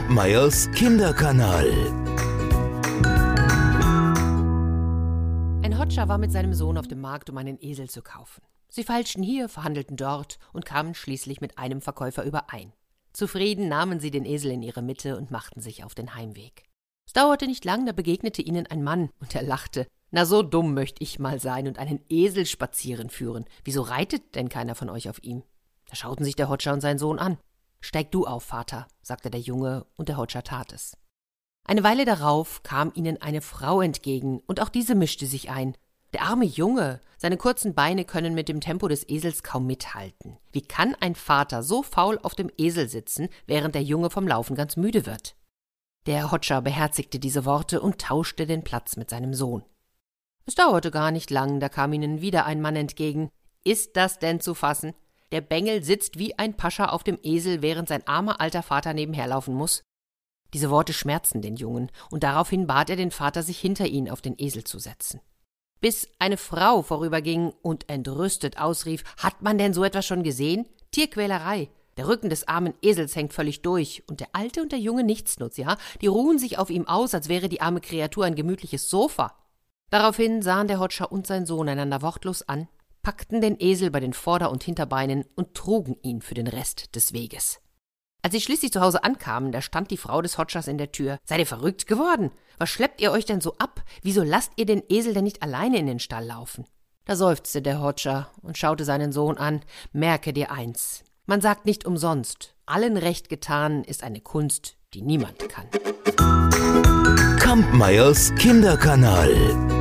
Kampmeyers Kinderkanal. Ein Hotscher war mit seinem Sohn auf dem Markt, um einen Esel zu kaufen. Sie feilschten hier, verhandelten dort und kamen schließlich mit einem Verkäufer überein. Zufrieden nahmen sie den Esel in ihre Mitte und machten sich auf den Heimweg. Es dauerte nicht lang, da begegnete ihnen ein Mann, und er lachte. Na, so dumm möchte ich mal sein und einen Esel spazieren führen. Wieso reitet denn keiner von euch auf ihm? Da schauten sich der Hotscher und sein Sohn an. Steig du auf, Vater, sagte der Junge, und der Hotscher tat es. Eine Weile darauf kam ihnen eine Frau entgegen, und auch diese mischte sich ein. Der arme Junge, seine kurzen Beine können mit dem Tempo des Esels kaum mithalten. Wie kann ein Vater so faul auf dem Esel sitzen, während der Junge vom Laufen ganz müde wird? Der Hotscher beherzigte diese Worte und tauschte den Platz mit seinem Sohn. Es dauerte gar nicht lang, da kam ihnen wieder ein Mann entgegen. Ist das denn zu fassen? Der Bengel sitzt wie ein Pascha auf dem Esel, während sein armer alter Vater nebenherlaufen muss. Diese Worte schmerzten den Jungen, und daraufhin bat er den Vater, sich hinter ihn auf den Esel zu setzen. Bis eine Frau vorüberging und entrüstet ausrief: Hat man denn so etwas schon gesehen? Tierquälerei. Der Rücken des armen Esels hängt völlig durch, und der Alte und der Junge nichtsnutz, ja? Die ruhen sich auf ihm aus, als wäre die arme Kreatur ein gemütliches Sofa. Daraufhin sahen der Hotscher und sein Sohn einander wortlos an, packten den Esel bei den Vorder- und Hinterbeinen und trugen ihn für den Rest des Weges. Als sie schließlich zu Hause ankamen, da stand die Frau des Hotschers in der Tür. Seid ihr verrückt geworden? Was schleppt ihr euch denn so ab? Wieso lasst ihr den Esel denn nicht alleine in den Stall laufen? Da seufzte der Hotscher und schaute seinen Sohn an. Merke dir eins. Man sagt nicht umsonst, allen recht getan ist eine Kunst, die niemand kann. Kampmeyers Kinderkanal.